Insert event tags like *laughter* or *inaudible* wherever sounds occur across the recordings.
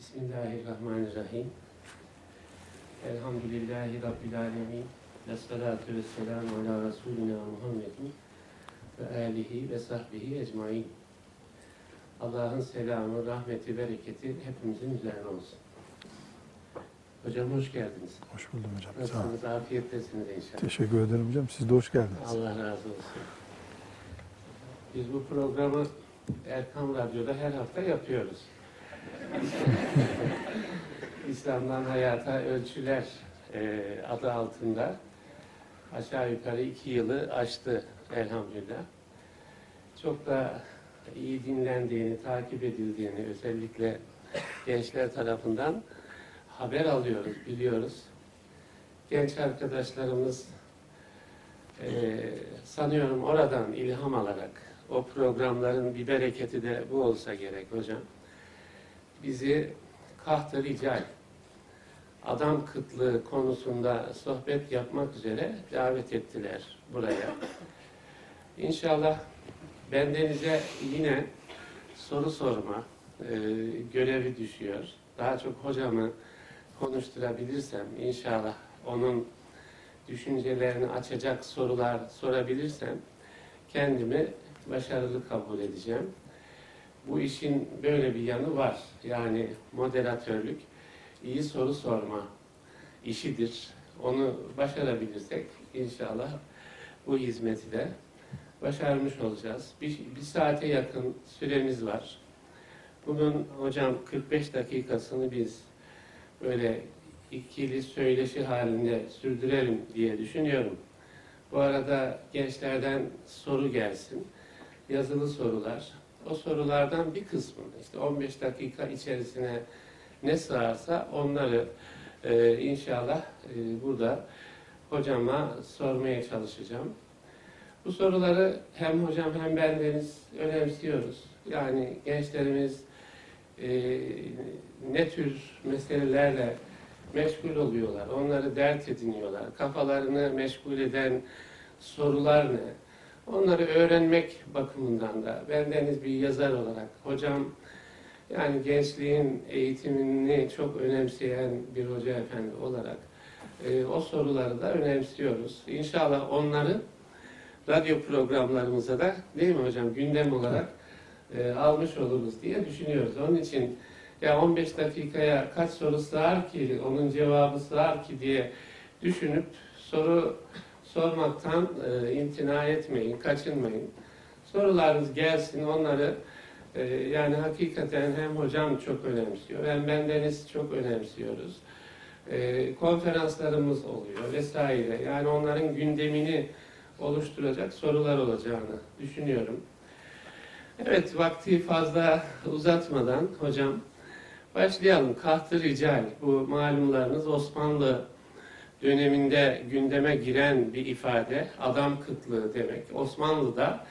Bismillahirrahmanirrahim. Elhamdülillahi Rabbil alemin. Vessalatu vesselamu ala Resulina Muhammedin ve alihi ve sahbihi ecmain. Allah'ın selamı, rahmeti, bereketi hepimizin üzerine olsun. Hocam hoş geldiniz. Hoş buldum hocam. Nasılsınız? Afiyettesiniz inşallah. Teşekkür ederim hocam. Siz de hoş geldiniz. Allah razı olsun. Biz bu programı Erkam Radyo'da her hafta yapıyoruz. *laughs* İslam'dan Hayata Ölçüler e, adı altında aşağı yukarı iki yılı aştı elhamdülillah. Çok da iyi dinlendiğini, takip edildiğini özellikle gençler tarafından haber alıyoruz, biliyoruz. Genç arkadaşlarımız ee, sanıyorum oradan ilham alarak o programların bir bereketi de bu olsa gerek hocam. Bizi kahtı rical, adam kıtlığı konusunda sohbet yapmak üzere davet ettiler buraya. İnşallah bendenize yine soru sorma e, görevi düşüyor. Daha çok hocamı konuşturabilirsem inşallah onun düşüncelerini açacak sorular sorabilirsem kendimi başarılı kabul edeceğim. Bu işin böyle bir yanı var. Yani moderatörlük iyi soru sorma işidir. Onu başarabilirsek inşallah bu hizmeti de başarmış olacağız. Bir, bir saate yakın süremiz var. Bunun hocam 45 dakikasını biz böyle ikili söyleşi halinde sürdürelim diye düşünüyorum. Bu arada gençlerden soru gelsin. Yazılı sorular. O sorulardan bir kısmını işte 15 dakika içerisine ne sığarsa onları e, inşallah e, burada hocama sormaya çalışacağım. Bu soruları hem hocam hem bendeniz önemsiyoruz. Yani gençlerimiz e, ne tür meselelerle meşgul oluyorlar. Onları dert ediniyorlar. Kafalarını meşgul eden sorular ne? Onları öğrenmek bakımından da bendeniz bir yazar olarak hocam yani gençliğin eğitimini çok önemseyen bir hoca efendi olarak e, o soruları da önemsiyoruz. İnşallah onları radyo programlarımıza da değil mi hocam gündem olarak e, almış oluruz diye düşünüyoruz. Onun için ya 15 dakikaya kaç soru sığar ki, onun cevabı sığar ki diye düşünüp soru sormaktan e, imtina etmeyin, kaçınmayın. Sorularınız gelsin, onları e, yani hakikaten hem hocam çok önemsiyor, hem bendeniz çok önemsiyoruz. E, konferanslarımız oluyor vesaire. Yani onların gündemini oluşturacak sorular olacağını düşünüyorum. Evet, vakti fazla uzatmadan hocam Başlayalım. Kahtı rical. Bu malumlarınız Osmanlı döneminde gündeme giren bir ifade. Adam kıtlığı demek. Osmanlı'da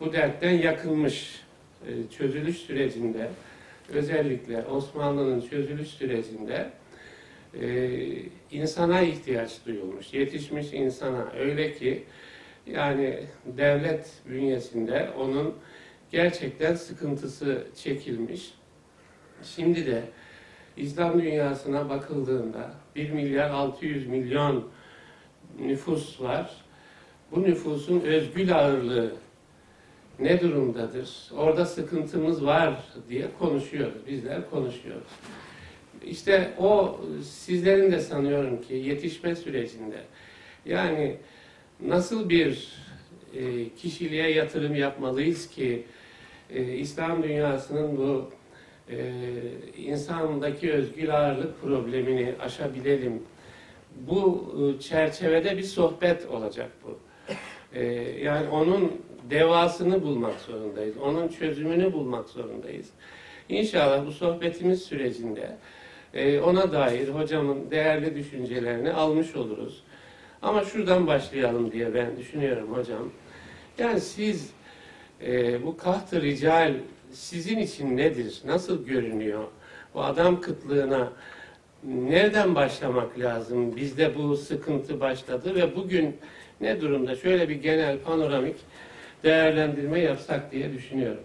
bu dertten yakılmış e, çözülüş sürecinde özellikle Osmanlı'nın çözülüş sürecinde e, insana ihtiyaç duyulmuş. Yetişmiş insana. Öyle ki yani devlet bünyesinde onun gerçekten sıkıntısı çekilmiş Şimdi de İslam dünyasına bakıldığında 1 milyar 600 milyon nüfus var. Bu nüfusun özgül ağırlığı ne durumdadır? Orada sıkıntımız var diye konuşuyoruz. Bizler konuşuyoruz. İşte o sizlerin de sanıyorum ki yetişme sürecinde yani nasıl bir e, kişiliğe yatırım yapmalıyız ki e, İslam dünyasının bu insandaki özgül ağırlık problemini aşabilelim. Bu e, çerçevede bir sohbet olacak bu. E, yani onun devasını bulmak zorundayız. Onun çözümünü bulmak zorundayız. İnşallah bu sohbetimiz sürecinde e, ona dair hocamın değerli düşüncelerini almış oluruz. Ama şuradan başlayalım diye ben düşünüyorum hocam. Yani siz e, bu kahtı rical sizin için nedir? Nasıl görünüyor? Bu adam kıtlığına nereden başlamak lazım? Bizde bu sıkıntı başladı ve bugün ne durumda? Şöyle bir genel panoramik değerlendirme yapsak diye düşünüyorum.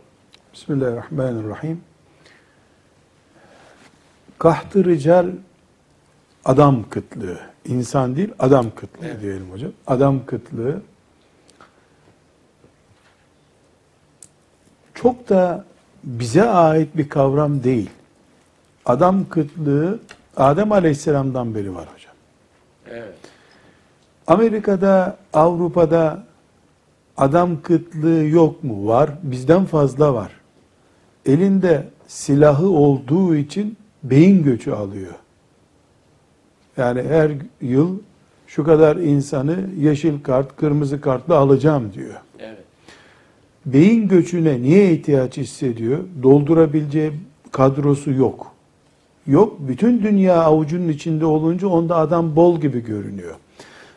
Bismillahirrahmanirrahim. Kahtı rical adam kıtlığı. İnsan değil adam kıtlığı Evet. diyelim hocam. Adam kıtlığı çok da bize ait bir kavram değil. Adam kıtlığı Adem Aleyhisselam'dan beri var hocam. Evet. Amerika'da, Avrupa'da adam kıtlığı yok mu? Var. Bizden fazla var. Elinde silahı olduğu için beyin göçü alıyor. Yani her yıl şu kadar insanı yeşil kart, kırmızı kartla alacağım diyor. Evet. Beyin göçüne niye ihtiyaç hissediyor? Doldurabileceği kadrosu yok. Yok. Bütün dünya avucunun içinde olunca onda adam bol gibi görünüyor.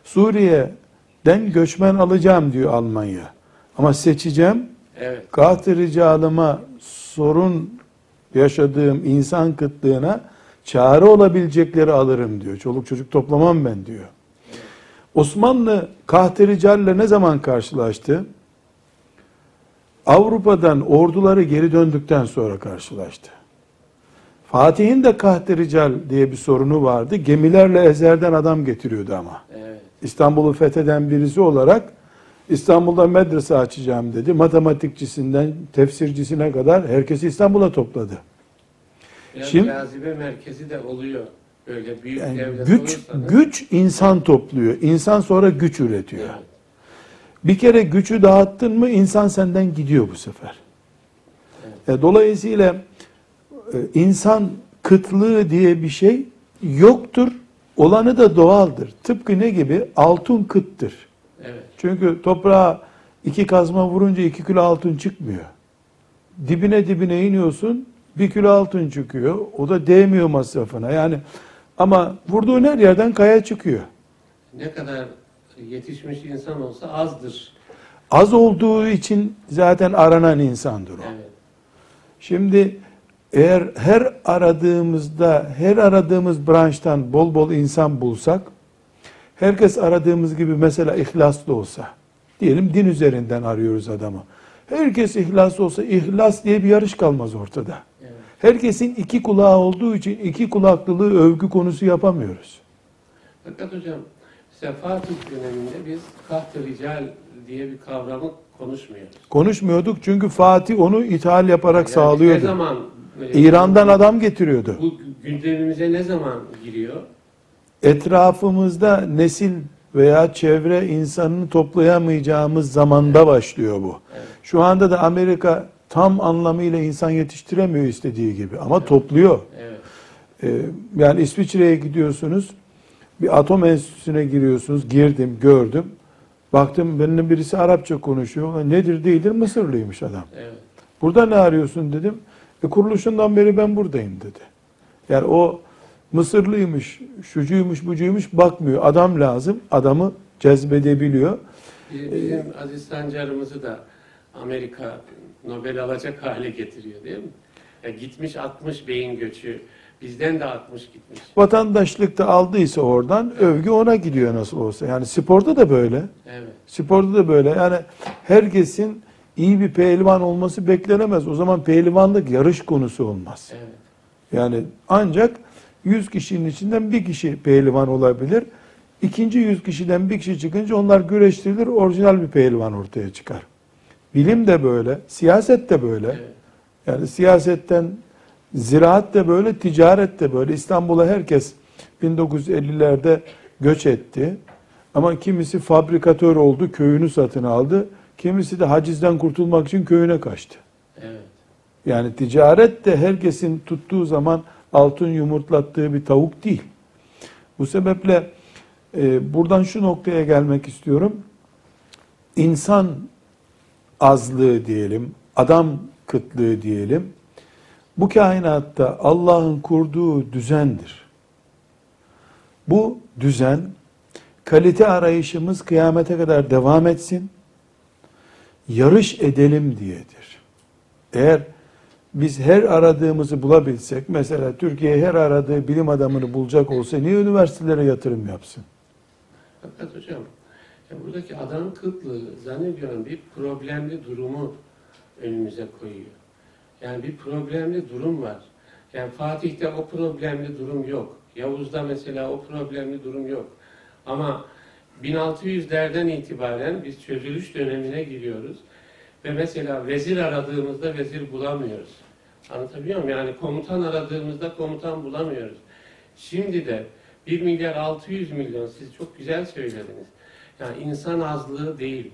Suriye'den göçmen alacağım diyor Almanya. Ama seçeceğim Evet. Kahtı ricalıma sorun yaşadığım insan kıtlığına çare olabilecekleri alırım diyor. Çoluk çocuk toplamam ben diyor. Osmanlı kahtı ricalle ne zaman karşılaştı? Avrupa'dan orduları geri döndükten sonra karşılaştı. Fatih'in de kahtı rical diye bir sorunu vardı. Gemilerle ezerden adam getiriyordu ama. Evet. İstanbul'u fetheden birisi olarak İstanbul'da medrese açacağım dedi. Matematikçisinden tefsircisine kadar herkesi İstanbul'a topladı. Biraz Şimdi- cazibe merkezi de oluyor. Böyle büyük Yani devlet güç olursa güç insan topluyor. İnsan sonra güç üretiyor. Evet. Bir kere gücü dağıttın mı insan senden gidiyor bu sefer. E, Dolayısıyla e, insan kıtlığı diye bir şey yoktur. Olanı da doğaldır. Tıpkı ne gibi? Altın kıttır. Evet. Çünkü toprağa iki kazma vurunca iki kilo altın çıkmıyor. Dibine dibine iniyorsun bir kilo altın çıkıyor. O da değmiyor masrafına. Yani ama vurduğun her yerden kaya çıkıyor. Ne kadar yetişmiş insan olsa azdır. Az olduğu için zaten aranan insandır o. Evet. Şimdi eğer her aradığımızda, her aradığımız branştan bol bol insan bulsak, herkes aradığımız gibi mesela ihlaslı olsa, diyelim din üzerinden arıyoruz adamı. Herkes ihlaslı olsa, ihlas diye bir yarış kalmaz ortada. Evet. Herkesin iki kulağı olduğu için iki kulaklılığı övgü konusu yapamıyoruz. Fakat hocam Sefatih döneminde biz kaht-ı rical diye bir kavramı konuşmuyoruz. Konuşmuyorduk çünkü Fatih onu ithal yaparak Yani Ne sağlıyordu. zaman e, İran'dan adam getiriyordu. bu gündemimize ne zaman giriyor? etrafımızda nesil veya çevre insanını toplayamayacağımız zamanda başlıyor bu. Evet. Şu anda da Amerika tam anlamıyla insan yetiştiremiyor istediği gibi ama topluyor. Evet. Ee, yani İsviçre'ye gidiyorsunuz, bir atom enstitüsüne giriyorsunuz, girdim, gördüm. Baktım benimle birisi Arapça konuşuyor. Nedir değildir Mısırlıymış adam. Evet. Burada ne arıyorsun dedim. E kuruluşundan beri ben buradayım dedi. Yani o Mısırlıymış, şucuymuş, bucuymuş bakmıyor. Adam lazım. Adamı cezbedebiliyor. Bizim, bizim Aziz Sancar'ımızı da Amerika Nobel alacak hale getiriyor değil mi? Ya gitmiş 60 beyin göçü. Bizden de 60 gitmiş. Vatandaşlık da aldıysa oradan övgü ona gidiyor nasıl olsa. Yani sporda da böyle. Evet. Sporda da böyle. Yani herkesin iyi bir pehlivan olması beklenemez. O zaman pehlivanlık yarış konusu olmaz. Evet. Yani ancak 100 kişinin içinden bir kişi pehlivan olabilir. İkinci 100 kişiden bir kişi çıkınca onlar güreştirilir, orijinal bir pehlivan ortaya çıkar. Bilim de böyle, siyaset de böyle. Evet. Yani siyasetten ziraat de böyle, ticaret de böyle. İstanbul'a herkes 1950'lerde göç etti. Ama kimisi fabrikatör oldu, köyünü satın aldı. Kimisi de hacizden kurtulmak için köyüne kaçtı. Evet. Yani ticaret de herkesin tuttuğu zaman altın yumurtlattığı bir tavuk değil. Bu sebeple e, buradan şu noktaya gelmek istiyorum. İnsan azlığı diyelim, adam kıtlığı diyelim. Bu kainatta Allah'ın kurduğu düzendir. Bu düzen kalite arayışımız kıyamete kadar devam etsin. Yarış edelim diyedir. Eğer biz her aradığımızı bulabilsek, mesela Türkiye her aradığı bilim adamını bulacak olsa niye üniversitelere yatırım yapsın? Fakat hocam ya buradaki adam kıtlığı zannediyorum bir problemli durumu önümüze koyuyor. Yani bir problemli durum var. Yani Fatih'te o problemli durum yok. Yavuz'da mesela o problemli durum yok. Ama 1600'lerden itibaren biz çözülüş dönemine giriyoruz. Ve mesela vezir aradığımızda vezir bulamıyoruz. Anlatabiliyor muyum? Yani komutan aradığımızda komutan bulamıyoruz. Şimdi de 1 milyar 600 milyon siz çok güzel söylediniz. Yani insan azlığı değil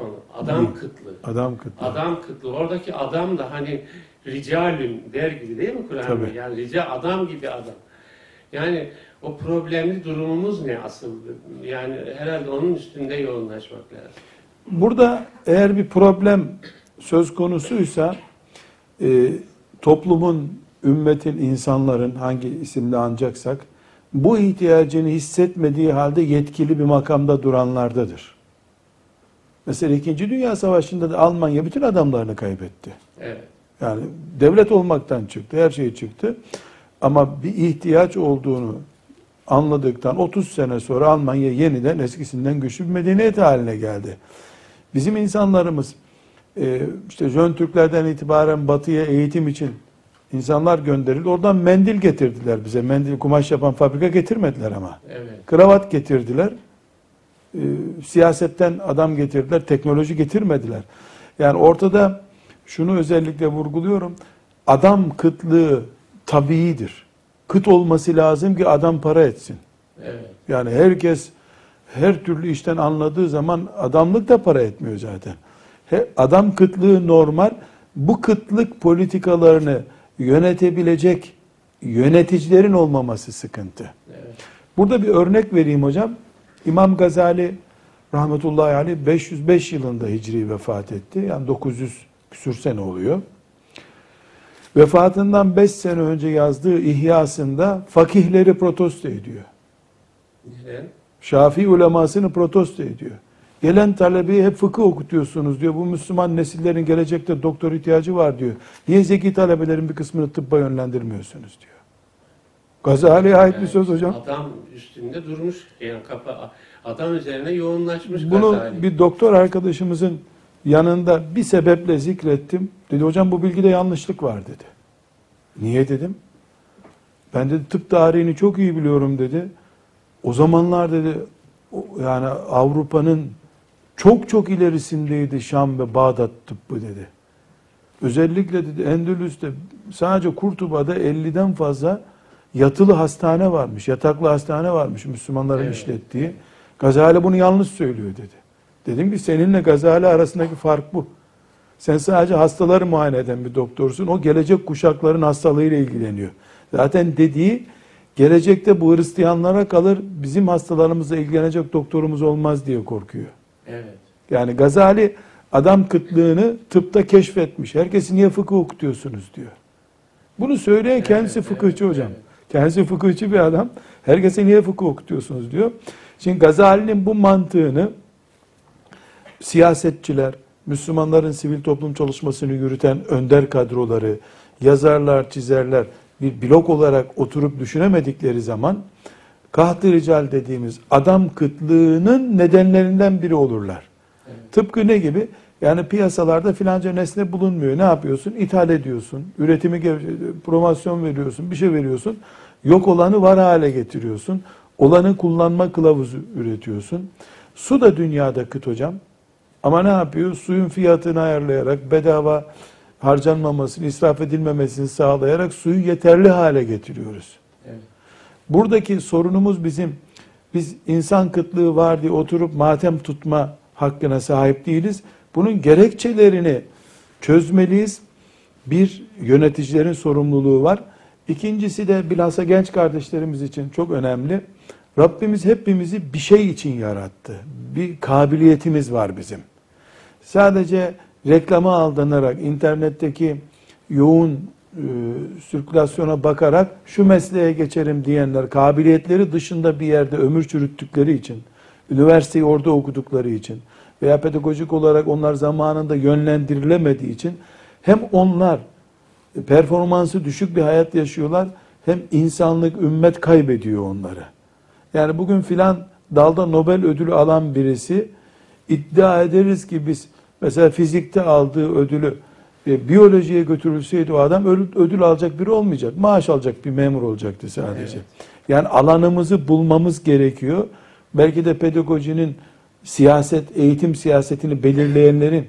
konu. Adam kıtlığı. Adam kıtlığı. Adam kıtlığı. Oradaki adam da hani ricalün der gibi değil mi Kur'an'da? Yani rica adam gibi adam. Yani o problemli durumumuz ne asıl? Yani herhalde onun üstünde yoğunlaşmak lazım. Burada eğer bir problem söz konusuysa e, toplumun, ümmetin, insanların hangi isimle ancaksak bu ihtiyacını hissetmediği halde yetkili bir makamda duranlardadır. Mesela İkinci Dünya Savaşı'nda da Almanya bütün adamlarını kaybetti. Evet. Yani devlet olmaktan çıktı, her şey çıktı. Ama bir ihtiyaç olduğunu anladıktan 30 sene sonra Almanya yeniden eskisinden güçlü bir medeniyet haline geldi. Bizim insanlarımız e, işte Jön Türklerden itibaren batıya eğitim için insanlar gönderildi. Oradan mendil getirdiler bize. Mendil kumaş yapan fabrika getirmediler ama. Evet. Kravat getirdiler. E, siyasetten adam getirdiler. Teknoloji getirmediler. Yani ortada şunu özellikle vurguluyorum. Adam kıtlığı tabiidir. Kıt olması lazım ki adam para etsin. Evet. Yani herkes her türlü işten anladığı zaman adamlık da para etmiyor zaten. He- Adam kıtlığı normal. Bu kıtlık politikalarını yönetebilecek yöneticilerin olmaması sıkıntı. Evet. Burada bir örnek vereyim hocam. İmam Gazali rahmetullahi aleyh 505 yılında hicri vefat etti. Yani 900 küsür sene oluyor. Vefatından 5 sene önce yazdığı İhyasında fakihleri protesto ediyor. Neden? Şafii ulemasını protesto ediyor. Gelen talebeyi hep fıkıh okutuyorsunuz diyor. Bu Müslüman nesillerin gelecekte doktor ihtiyacı var diyor. Niye zeki talebelerin bir kısmını tıbba yönlendirmiyorsunuz diyor. Gazali'ye ait bir Yani söz hocam. Adam üstünde durmuş. Yani kafa adam üzerine yoğunlaşmış Bunu Gazali. bir doktor arkadaşımızın yanında bir sebeple zikrettim. Dedi hocam bu bilgide yanlışlık var dedi. Niye dedim? Ben dedi tıp tarihini çok iyi biliyorum dedi. O zamanlar dedi yani Avrupa'nın çok çok ilerisindeydi Şam ve Bağdat tıbbı dedi. Özellikle dedi Endülüs'te sadece Kurtuba'da 50'den fazla yatılı hastane varmış, yataklı hastane varmış Müslümanların Evet. işlettiği. Gazali bunu yanlış söylüyor dedi. Dedim ki seninle Gazali arasındaki fark bu. Sen sadece hastaları muayene eden bir doktorsun. O gelecek kuşakların hastalığıyla ilgileniyor. Zaten dediği gelecekte bu Hristiyanlara kalır, bizim hastalarımızla ilgilenecek doktorumuz olmaz diye korkuyor. Evet. Yani Gazali adam kıtlığını tıpta keşfetmiş. Herkesi niye fıkıh okutuyorsunuz diyor. Bunu söyleyen kendisi Evet, fıkıhçı evet, hocam. evet. Kendisi fıkıhçı bir adam. Herkese niye fıkıh okutuyorsunuz diyor. Şimdi Gazali'nin bu mantığını siyasetçiler, Müslümanların sivil toplum çalışmasını yürüten önder kadroları, yazarlar, çizerler bir blok olarak oturup düşünemedikleri zaman kahtı rical dediğimiz adam kıtlığının nedenlerinden biri olurlar. Evet. Tıpkı ne gibi? Yani piyasalarda filanca nesne bulunmuyor. Ne yapıyorsun? İthal ediyorsun. Üretimi promosyon veriyorsun. Bir şey veriyorsun. Yok olanı var hale getiriyorsun. Olanı kullanma kılavuzu üretiyorsun. Su da dünyada kıt hocam. Ama ne yapıyor? Suyun fiyatını ayarlayarak, bedava harcanmamasını, israf edilmemesini sağlayarak suyu yeterli hale getiriyoruz. Evet. Buradaki sorunumuz bizim, biz insan kıtlığı var diye oturup matem tutma hakkına sahip değiliz. Bunun gerekçelerini çözmeliyiz. Bir, yöneticilerin sorumluluğu var. İkincisi de bilhassa genç kardeşlerimiz için çok önemli. Rabbimiz hepimizi bir şey için yarattı. Bir kabiliyetimiz var bizim. Sadece reklama aldanarak, internetteki yoğun e, sirkülasyona bakarak şu mesleğe geçerim diyenler kabiliyetleri dışında bir yerde ömür çürüttükleri için, üniversiteyi orada okudukları için veya pedagojik olarak onlar zamanında yönlendirilemediği için hem onlar performansı düşük bir hayat yaşıyorlar hem insanlık ümmet kaybediyor onları. Yani bugün filan dalda Nobel ödülü alan birisi iddia ederiz ki biz mesela fizikte aldığı ödülü e, biyolojiye götürülseydi o adam ödül, alacak biri olmayacak. Maaş alacak bir memur olacaktı sadece. Evet. Yani alanımızı bulmamız gerekiyor. Belki de pedagojinin siyaset, eğitim siyasetini belirleyenlerin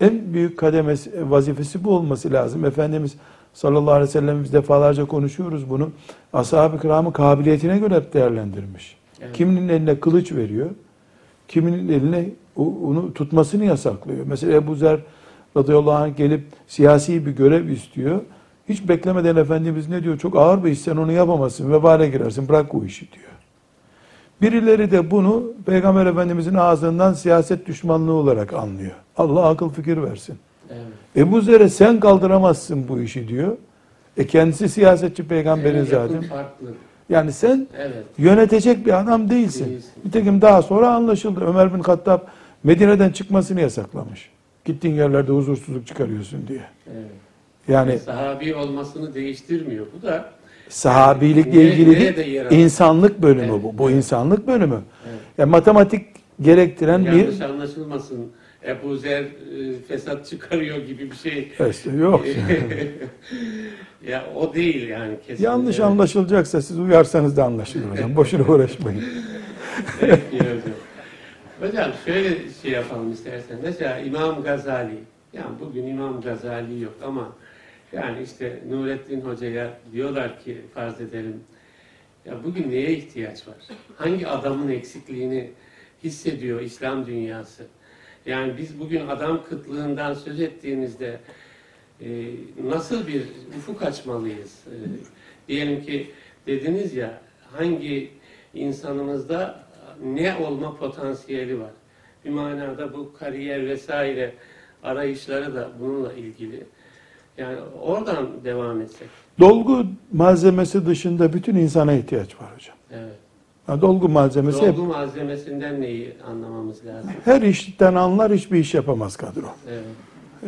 en büyük kademesi, vazifesi bu olması lazım. Efendimiz sallallahu aleyhi ve sellem biz defalarca konuşuyoruz bunu. Ashab-ı kiramı kabiliyetine göre hep değerlendirmiş. Evet. Kiminin eline kılıç veriyor, kiminin eline onu tutmasını yasaklıyor. Mesela Ebu Zer radıyallahu anh gelip siyasi bir görev istiyor. Hiç beklemeden Efendimiz ne diyor? Çok ağır bir iş sen onu yapamazsın. Vebale girersin. Bırak o işi diyor. Birileri de bunu Peygamber Efendimizin ağzından siyaset düşmanlığı olarak anlıyor. Allah akıl fikir versin. Evet. Ebu Zer'e sen kaldıramazsın bu işi diyor. E kendisi siyasetçi peygamberin Yani yapı zaten. farklı. Yani sen Evet. yönetecek bir adam değilsin. Değilsin. Nitekim daha sonra anlaşıldı. Ömer bin Hattab Medine'den çıkmasını yasaklamış. Gittiğin yerlerde huzursuzluk çıkarıyorsun diye. Evet. Yani Sahabi olmasını değiştirmiyor. Bu da sahabilikle Ne- ilgili değil, alır? insanlık bölümü Evet, bu. Bu evet. insanlık bölümü. evet. Yani matematik gerektiren bir yanlış anlaşılmasın. Ebu Zer e, fesat çıkarıyor gibi bir şey. Evet, yok. *laughs* ya o değil yani kesinlikle. Yanlış anlaşılacaksa siz uyarsanız da anlaşılır hocam. *laughs* Boşuna uğraşmayın. Peki hocam. Hocam şöyle şey yapalım istersen. Mesela İmam Gazali. Yani bugün İmam Gazali yok ama yani işte Nurettin Hoca'ya diyorlar ki farz edelim ya bugün neye ihtiyaç var? Hangi adamın eksikliğini hissediyor İslam dünyası? Yani biz bugün adam kıtlığından söz ettiğimizde e, nasıl bir ufuk açmalıyız? E, diyelim ki dediniz ya hangi insanımızda ne olma potansiyeli var? Bir manada bu kariyer vesaire arayışları da bununla ilgili. Yani oradan devam etsek. Dolgu malzemesi dışında bütün insana ihtiyaç var hocam. Evet. Ha, dolgu malzemesi hep- Dolgu malzemesinden neyi anlamamız lazım? her işten anlar hiçbir iş yapamaz kadro. Evet.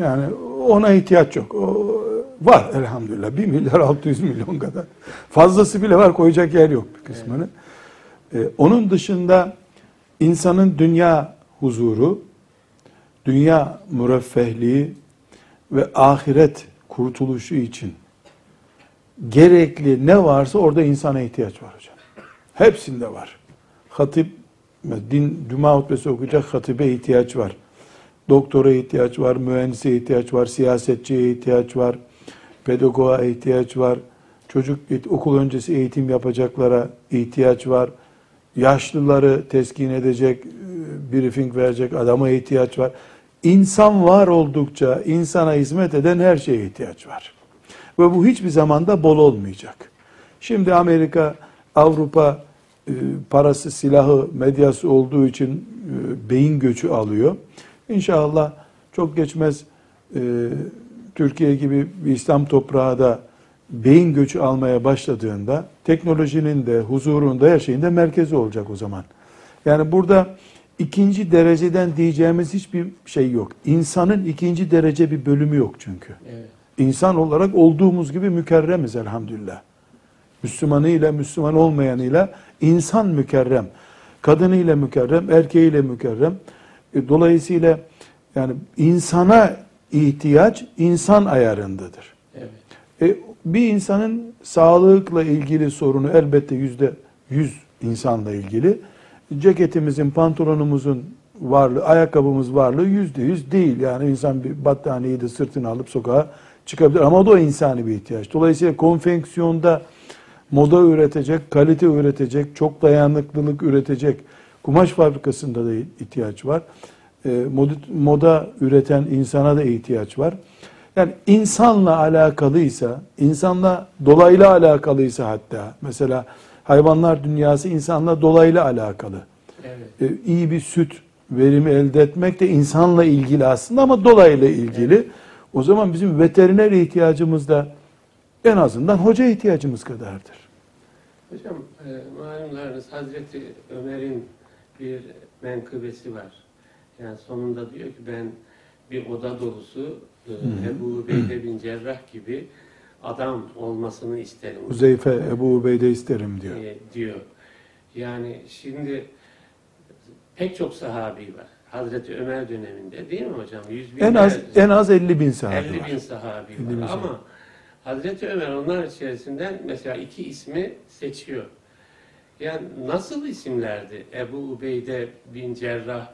Yani ona ihtiyaç yok. O, var elhamdülillah. 1 milyar 600 milyon kadar. Fazlası bile var koyacak yer yok bir kısmını. Ee, onun dışında insanın dünya huzuru, dünya müreffehliği ve ahiret kurtuluşu için gerekli ne varsa orada insana ihtiyaç var hocam. Hepsinde var. Hatip, din cuma hutbesi okuyacak hatibe ihtiyaç var. Doktora ihtiyaç var, mühendise ihtiyaç var, siyasetçiye ihtiyaç var, pedagoğa ihtiyaç var, çocuk okul öncesi eğitim yapacaklara ihtiyaç var, yaşlıları teskin edecek, e, briefing verecek adama ihtiyaç var. İnsan var oldukça insana hizmet eden her şeye ihtiyaç var. Ve bu hiçbir zamanda bol olmayacak. Şimdi Amerika, Avrupa e, parası, silahı, medyası olduğu için e, beyin göçü alıyor. İnşallah çok geçmez e, Türkiye gibi bir İslam toprağı da beyin göçü almaya başladığında teknolojinin de huzurun da her şeyin de merkezi olacak o zaman. Yani burada ikinci dereceden diyeceğimiz hiçbir şey yok. İnsanın ikinci derece bir bölümü yok çünkü. Evet. İnsan olarak olduğumuz gibi mükerremiz elhamdülillah. Müslümanıyla Müslüman olmayanıyla insan mükerrem. Kadınıyla mükerrem, erkeğiyle mükerrem. E, Dolayısıyla yani insana ihtiyaç insan ayarındadır. Evet. E, bir insanın sağlıkla ilgili sorunu elbette yüzde yüz insanla ilgili. Ceketimizin, pantolonumuzun varlığı, ayakkabımız varlığı yüzde yüz değil. Yani insan bir battaniyeyi de sırtına alıp sokağa çıkabilir. Ama da insani bir ihtiyaç. Dolayısıyla konfeksiyonda moda üretecek, kalite üretecek, çok dayanıklılık üretecek kumaş fabrikasında da ihtiyaç var. E, moda, moda üreten insana da ihtiyaç var. Yani insanla alakalıysa, insanla dolaylı alakalıysa hatta, mesela hayvanlar dünyası insanla dolaylı alakalı. Evet. E, iyi bir süt verimi elde etmek de insanla ilgili aslında ama dolaylı ilgili. O zaman bizim veteriner ihtiyacımız da en azından hoca ihtiyacımız kadardır. Hocam e, malumlarınız Hazreti Ömer'in bir menkıbesi var. Yani sonunda diyor ki ben bir oda dolusu e, Ebu Ubeyde bin Cerrah gibi adam olmasını isterim Huzeyfe Ebu Ubeyde isterim diyor. e, diyor. Yani şimdi pek çok sahabi var. Hazreti Ömer döneminde değil mi hocam? Yüz En az binlerce- en az 50 bin sahabe 50 var. bin sahabi 50 bin var. sahabe. Ama Hazreti Ömer onlar içerisinden mesela iki ismi seçiyor. Yani nasıl isimlerdi? Ebu Ubeyde bin Cerrah.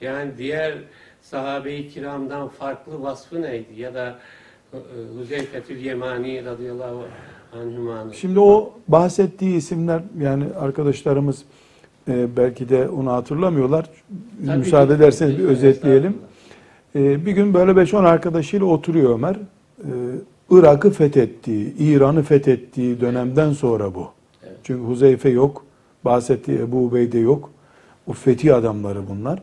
Yani diğer sahabe-i kiramdan farklı vasfı neydi? Ya da Huzeyfetül Yemani radıyallahu anhümanın. Şimdi o bahsettiği isimler yani arkadaşlarımız e, belki de onu hatırlamıyorlar. Tabii Müsaade ki. ederseniz bir özetleyelim. E, bir gün böyle 5-10 arkadaşıyla oturuyor Ömer. E, Irak'ı fethettiği, İran'ı fethettiği dönemden sonra bu. Evet. Çünkü Huzeyfe yok, bahsettiği Ebu Ubeyde yok. O fetih adamları bunlar.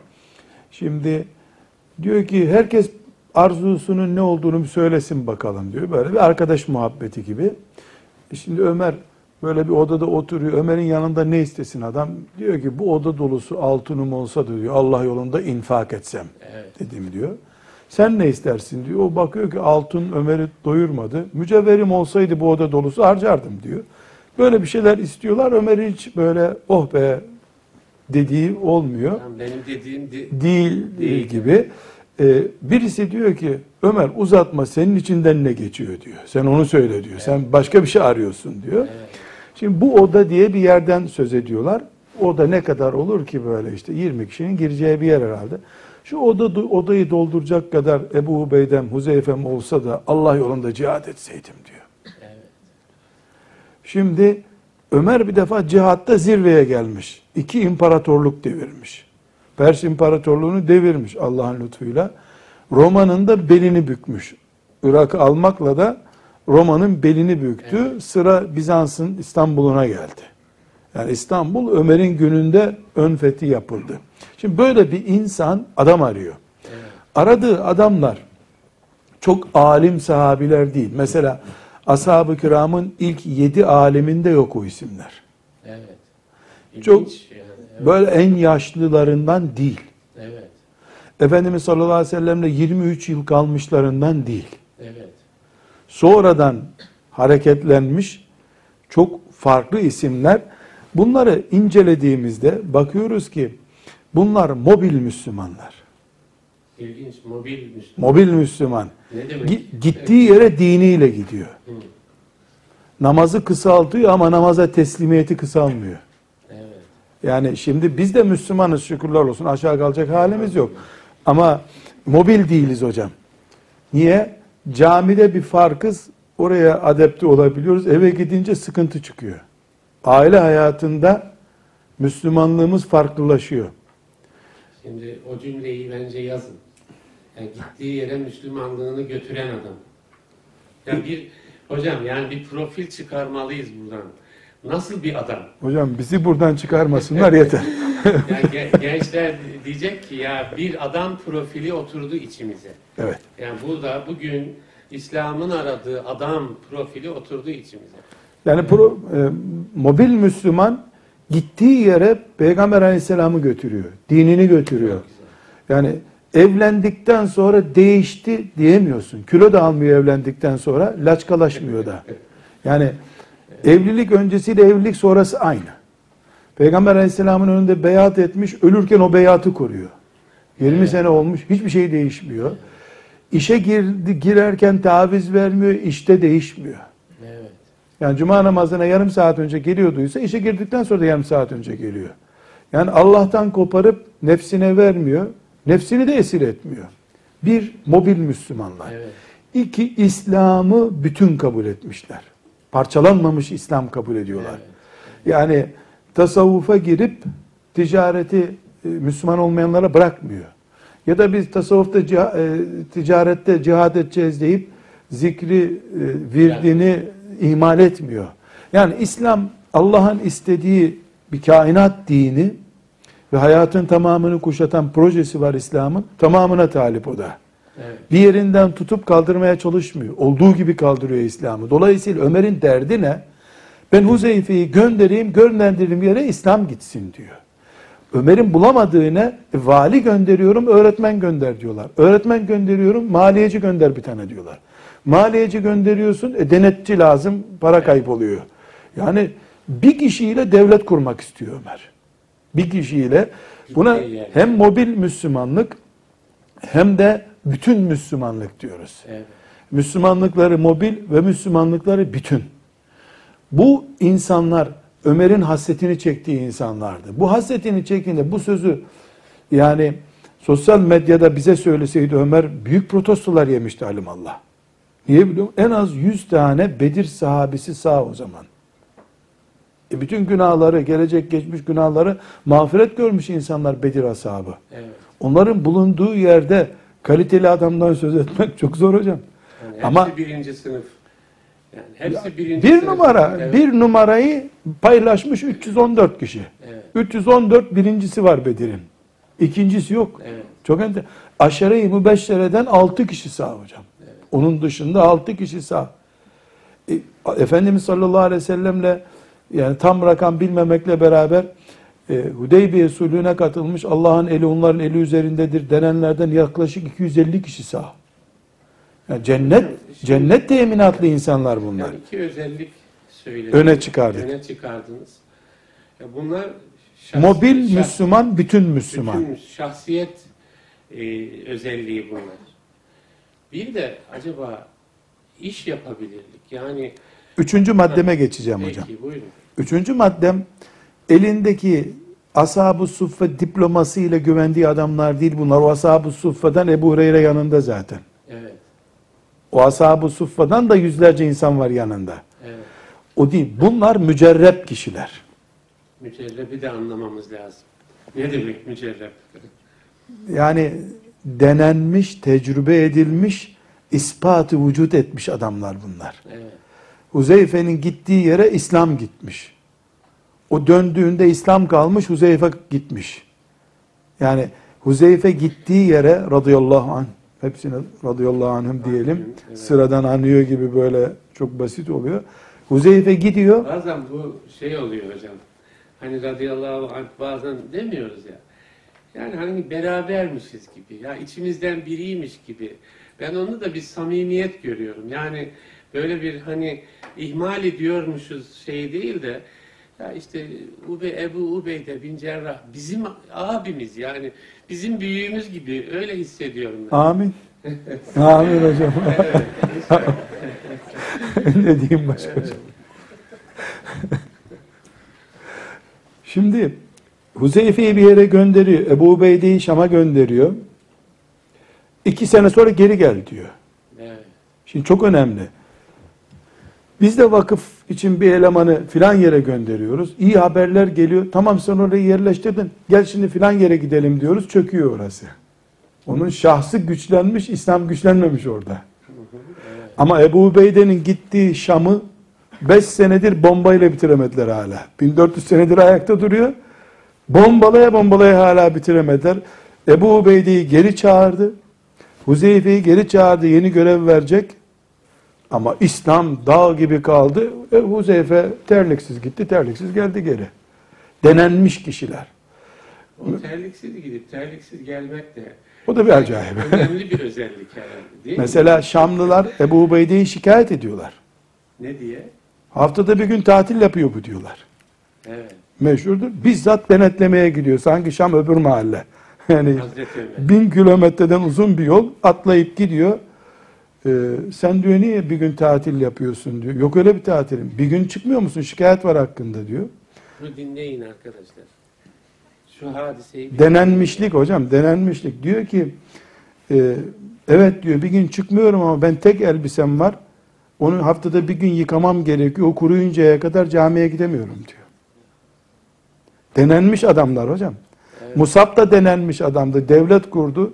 Şimdi diyor ki herkes arzusunun ne olduğunu bir söylesin bakalım diyor. Böyle bir arkadaş muhabbeti gibi. E Şimdi Ömer böyle bir odada oturuyor. Ömer'in yanında ne istesin adam? Diyor ki bu oda dolusu altınım olsa da diyor Allah yolunda infak etsem Evet. dedim diyor. Sen ne istersin diyor. O bakıyor ki altın Ömer'i doyurmadı. Mücevherim olsaydı bu oda dolusu harcardım diyor. Böyle bir şeyler istiyorlar. Ömer hiç böyle oh be dediği olmuyor. Tam benim dediğim di- Değil, Değil. gibi. Ee, birisi diyor ki Ömer uzatma senin içinden ne geçiyor diyor. Sen onu söyle diyor. Sen başka bir şey arıyorsun diyor. evet. Şimdi bu oda diye bir yerden söz ediyorlar. Oda ne kadar olur ki böyle işte 20 kişinin gireceği bir yer herhalde. Şu oda odayı dolduracak kadar Ebu Ubeydem, Huzeyfem olsa da Allah yolunda cihat etseydim diyor. Evet. Şimdi Ömer bir defa cihatta zirveye gelmiş. İki imparatorluk devirmiş. Pers İmparatorluğunu devirmiş Allah'ın lütfuyla. Roma'nın da belini bükmüş. Irak'ı almakla da Roma'nın belini büktü. Evet. Sıra Bizans'ın İstanbul'una geldi. Yani İstanbul Ömer'in gününde ön fethi yapıldı. Şimdi böyle bir insan adam arıyor. Evet. Aradığı adamlar çok alim sahabiler değil. Mesela ashab-ı kiramın ilk yedi aliminde yok o isimler. Evet. Çok- İlginç yani. Evet. Böyle en yaşlılarından değil. Evet. Efendimiz sallallahu aleyhi ve sellemle 23 yıl kalmışlarından değil. Evet. Sonradan hareketlenmiş çok farklı isimler. Bunları incelediğimizde bakıyoruz ki bunlar mobil Müslümanlar. İlginç. Mobil Müslüman. Mobil Müslüman. Ne demek? Gi- Gittiği yere diniyle gidiyor. Hı. Namazı kısaltıyor ama namaza teslimiyeti kısalmıyor. Yani şimdi biz de Müslümanız şükürler olsun aşağı kalacak halimiz yok. Ama mobil değiliz hocam. Niye? Camide bir farkız oraya adapte olabiliyoruz. Eve gidince sıkıntı çıkıyor. Aile hayatında Müslümanlığımız farklılaşıyor. Şimdi o cümleyi bence yazın. Yani gittiği yere Müslümanlığını götüren adam. Yani bir hocam yani bir profil çıkarmalıyız buradan. Nasıl bir adam? Hocam bizi buradan çıkarmasınlar yeter. *laughs* Yani ge- gençler diyecek ki ya bir adam profili oturdu içimize. Evet. Yani burada bugün İslam'ın aradığı adam profili oturdu içimize. Yani pro, e, mobil Müslüman gittiği yere Peygamber Aleyhisselam'ı götürüyor. Dinini götürüyor. Yani evlendikten sonra değişti diyemiyorsun. Kilo da almıyor evlendikten sonra, laçkalaşmıyor da. Yani evlilik öncesiyle evlilik sonrası aynı. Peygamber Aleyhisselam'ın önünde beyat etmiş, ölürken o beyatı koruyor. 20 Evet. sene olmuş, hiçbir şey değişmiyor. İşe girdi, girerken taviz vermiyor, işte değişmiyor. Evet. Yani cuma namazına yarım saat önce geliyorduysa işe girdikten sonra da yarım saat önce geliyor. Yani Allah'tan koparıp nefsine vermiyor, nefsini de esir etmiyor. Bir, mobil Müslümanlar. Evet. İki, İslam'ı bütün kabul etmişler. Parçalanmamış İslam kabul ediyorlar. Evet. Yani tasavvufa girip ticareti e, Müslüman olmayanlara bırakmıyor. Ya da biz tasavvufta e, ticarette cihad edeceğiz deyip zikri, e, virdini ihmal etmiyor. Yani İslam Allah'ın istediği bir kainat dini ve hayatın tamamını kuşatan projesi var İslam'ın. Tamamına talip o da. Evet. Bir yerinden tutup kaldırmaya çalışmıyor. Olduğu gibi kaldırıyor İslam'ı. Dolayısıyla Ömer'in derdi ne? Ben Huzeyfe'yi göndereyim, gönderdiğim yere İslam gitsin diyor. Ömer'in bulamadığı ne? E, vali gönderiyorum, öğretmen gönder diyorlar. Öğretmen gönderiyorum, maliyeci gönder bir tane diyorlar. Maliyeci gönderiyorsun, e, denetçi lazım, para kayboluyor. Yani bir kişiyle devlet kurmak istiyor Ömer. Bir kişiyle buna hem mobil Müslümanlık hem de bütün Müslümanlık diyoruz. Evet. Müslümanlıkları mobil ve Müslümanlıkları bütün. Bu insanlar Ömer'in hasretini çektiği insanlardı. Bu hasretini çektiğinde bu sözü yani sosyal medyada bize söyleseydi Ömer büyük protestolar yemişti alimallah. Niye biliyor musun? En az 100 tane Bedir sahabesi sağ o zaman. E bütün günahları, gelecek geçmiş günahları mağfiret görmüş insanlar Bedir ashabı. Evet. Onların bulunduğu yerde kaliteli adamdan söz etmek çok zor hocam. Yani hepsi Ama- birinci sınıf. Yani hepsi birinci Bir sınıf. numara, Evet. bir numarayı paylaşmış 314 kişi. Evet. 314 birincisi var Bedir'in. İkincisi yok. Evet. Çok enter. Aşere-i mübeşşereden 6 kişi sağ hocam. Onun dışında 6 kişi sağ. E, Efendimiz sallallahu aleyhi ve sellemle yani tam rakam bilmemekle beraber e, Hudeybiye sulhüne katılmış Allah'ın eli onların eli üzerindedir denenlerden yaklaşık 250 kişi sağ. Yani cennet cennet teminatlı insanlar bunlar. Yani iki özellik söylediniz. Öne çıkardık. Öne çıkardınız. Ya bunlar şahsi- Mobil şah- Müslüman, bütün Müslüman. bütün şahsiyet e, özelliği bunlar. Bir de acaba iş yapabilirlik. Yani Üçüncü maddeme geçeceğim peki hocam. buyurun. Üçüncü maddem elindeki ashab-ı suffe diploması ile güvendiği adamlar değil bunlar. O ashab-ı suffeden Ebu Hureyre yanında zaten. Evet. O ashab-ı suffeden da yüzlerce insan var yanında. Evet. O değil. Bunlar mücerrep kişiler. Mücerrebi de anlamamız lazım. Ne demek mücerreb? Yani denenmiş, tecrübe edilmiş, ispatı vücut etmiş adamlar bunlar. Evet. Huzeyfe'nin gittiği yere İslam gitmiş. O döndüğünde İslam kalmış, Huzeyfe gitmiş. Yani Huzeyfe gittiği yere radıyallahu anh, hepsine radıyallahu anhüm diyelim. Evet. Sıradan anıyor gibi böyle çok basit oluyor. Huzeyfe gidiyor. Bazen bu şey oluyor hocam. Hani radıyallahu anh bazen demiyoruz ya. Yani hani berabermişiz gibi. Ya içimizden biriymiş gibi. Ben onu da bir samimiyet görüyorum. Yani böyle bir hani ihmal ediyormuşuz şey değil de ya işte Ube, Ebu Ubeyde bin Cerrah bizim abimiz yani bizim büyüğümüz gibi öyle hissediyorum ben. Amin. *laughs* Amin hocam. *laughs* ne diyeyim başka hocam? *laughs* Şimdi Huzeyfe'yi bir yere gönderiyor. Ebu Ubeyde'yi Şam'a gönderiyor. İki sene sonra geri gel diyor. Evet. Şimdi çok önemli. Biz de vakıf için bir elemanı filan yere gönderiyoruz. İyi haberler geliyor. Tamam sen orayı yerleştirdin. Gel şimdi filan yere gidelim diyoruz. Çöküyor orası. Onun şahsı güçlenmiş, İslam güçlenmemiş orada. Ama Ebu Ubeyde'nin gittiği Şam'ı 5 senedir bombayla bitiremediler hala. 1400 senedir ayakta duruyor. Bombalaya bombalaya hala bitiremediler. Ebu Ubeyde'yi geri çağırdı. Huzeyfe'yi geri çağırdı. Yeni görev verecek. Ama İslam dağ gibi kaldı. E, Huzeyfe terliksiz gitti, terliksiz geldi geri. Denenmiş kişiler. O terliksiz gidip terliksiz gelmek de O da bir acayip. *laughs* önemli bir özellik herhalde değil mi? Mesela Şamlılar Ebu Ubeyde'yi şikayet ediyorlar. Ne diye? Haftada bir gün tatil yapıyor bu diyorlar. Evet. Meşhurdur. Bizzat denetlemeye gidiyor. Sanki Şam öbür mahalle. Yani bin kilometreden uzun bir yol atlayıp gidiyor. Ee, sen diyor niye bir gün tatil yapıyorsun diyor. Yok öyle bir tatilim. Bir gün çıkmıyor musun? Şikayet var hakkında diyor. Şunu dinleyin arkadaşlar. Şu hadiseyi Denenmişlik hocam, denenmişlik. Diyor ki, e, evet diyor bir gün çıkmıyorum ama ben tek elbisem var. Onu haftada bir gün yıkamam gerekiyor. O kuruyuncaya kadar camiye gidemiyorum diyor. Denenmiş adamlar hocam. Evet. Musab da denenmiş adamdı. Devlet kurdu.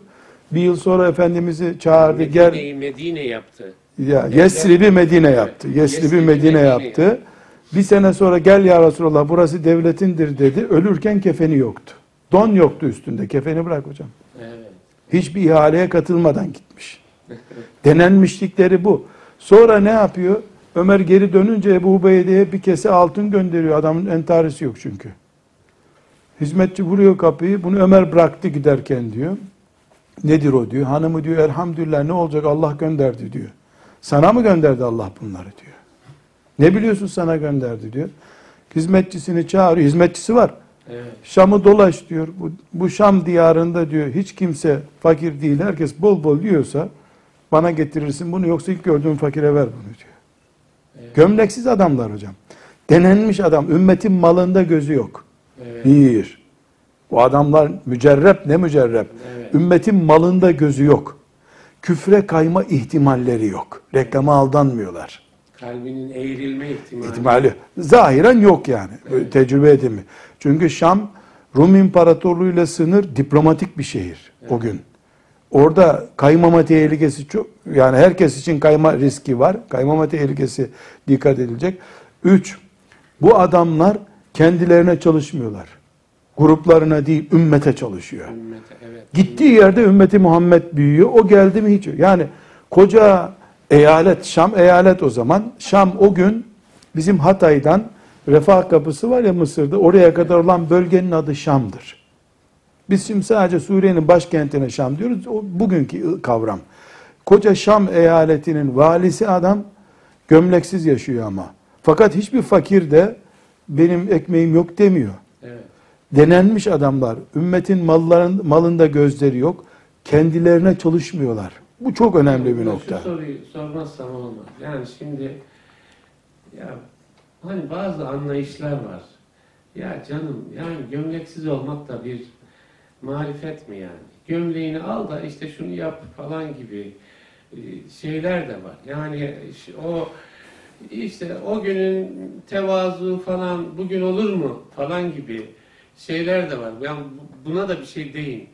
Bir yıl sonra Efendimiz'i çağırdı. Gel, Medine'yi Medine yaptı. ya Yesrib'i Medine yaptı. Yesrib'i Medine Medine yaptı. Bir sene sonra gel ya Resulallah burası devletindir dedi. Ölürken kefeni yoktu. Don yoktu üstünde. Kefeni bırak hocam. Evet. Hiçbir ihaleye katılmadan gitmiş. *laughs* Denenmişlikleri bu. Sonra ne yapıyor? Ömer geri dönünce Ebu Ubeyde'ye bir kese altın gönderiyor. Adamın entarisi yok çünkü. Hizmetçi vuruyor kapıyı. Bunu Ömer bıraktı giderken diyor. Nedir o diyor. Hanımı diyor elhamdülillah ne olacak Allah gönderdi diyor. Sana mı gönderdi Allah bunları diyor. Ne biliyorsun sana gönderdi diyor. Hizmetçisini çağırıyor. Hizmetçisi var. Evet. Şam'ı dolaş diyor. Bu, bu Şam diyarında diyor hiç kimse fakir değil. Herkes bol bol yiyorsa bana getirirsin bunu yoksa ilk gördüğün fakire ver bunu diyor. Evet. Gömleksiz adamlar hocam. Denenmiş adam. Ümmetin malında gözü yok. Evet. Bir. Bu adamlar mücerrep ne mücerrep? Evet. Ümmetin malında gözü yok. Küfre kayma ihtimalleri yok. Reklama aldanmıyorlar. Kalbinin eğrilme ihtimali. İhtimali zahiren yok yani. Böyle Tecrübe edimi. Çünkü Şam Rum İmparatorluğu ile sınır diplomatik bir şehir o gün. Orada kaymama tehlikesi çok yani herkes için kayma riski var. Kaymama tehlikesi dikkat edilecek. Üç, bu adamlar kendilerine çalışmıyorlar. Gruplarına değil ümmete çalışıyor. Ümmete, evet. Gittiği yerde ümmeti Muhammed büyüyor. O geldi mi hiç. Yani koca eyalet, Şam eyalet o zaman. Şam o gün bizim Hatay'dan Refah Kapısı var ya Mısır'da. Oraya kadar olan bölgenin adı Şam'dır. Biz şimdi sadece Suriye'nin başkentine Şam diyoruz. O bugünkü kavram. Koca Şam eyaletinin valisi adam gömleksiz yaşıyor ama. Fakat hiçbir fakir de benim ekmeğim yok demiyor. Denenmiş adamlar. Ümmetin malların malında gözleri yok. Kendilerine çalışmıyorlar. Bu çok önemli bir nokta. Şu soruyu sormazsam olmaz. Yani şimdi ya hani bazı anlayışlar var. Ya canım yani gömleksiz olmak da bir marifet mi yani? Gömleğini al da işte şunu yap falan gibi e, şeyler de var. Yani o işte o günün tevazu falan bugün olur mu falan gibi şeyler de var. Ben bu- buna da bir şey deyin.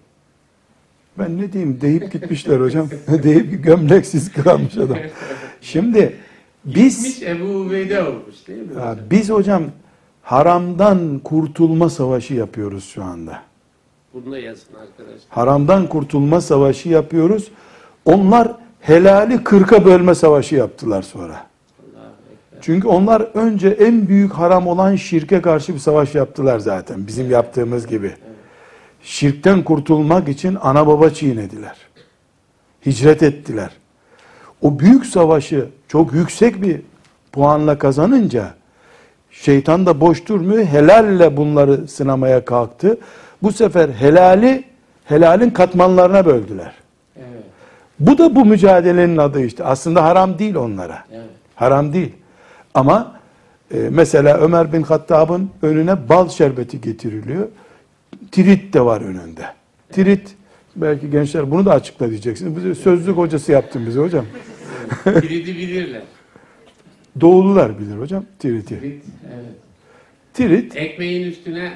Ben ne diyeyim deyip gitmişler hocam. *laughs* deyip gömleksiz kalmış adam. Şimdi biz Gitmiş Ebu Ubeyde olmuş değil mi? Ya hocam? biz hocam haramdan kurtulma savaşı yapıyoruz şu anda. Bunu da yazın arkadaşlar. Haramdan kurtulma savaşı yapıyoruz. Onlar helali kırka bölme savaşı yaptılar sonra. Çünkü onlar önce en büyük haram olan şirke karşı bir savaş yaptılar zaten. Bizim yaptığımız gibi. Şirkten kurtulmak için ana baba çiğnediler. Hicret ettiler. O büyük savaşı çok yüksek bir puanla kazanınca şeytan da boş durmuyor. Helalle bunları sınamaya kalktı. Bu sefer helali helalin katmanlarına böldüler. Evet, Bu da bu mücadelenin adı işte. Aslında haram değil onlara. evet. Haram değil. Ama e, mesela Ömer bin Hattab'ın önüne bal şerbeti getiriliyor. Tirit de var önünde. Tirit, belki gençler bunu da açıkla diyeceksiniz. Bize sözlük hocası yaptın bize hocam. *laughs* Kilidi bilirler. Doğulular bilir hocam tiriti. Kilit, evet. Tirit, Ekmeğin üstüne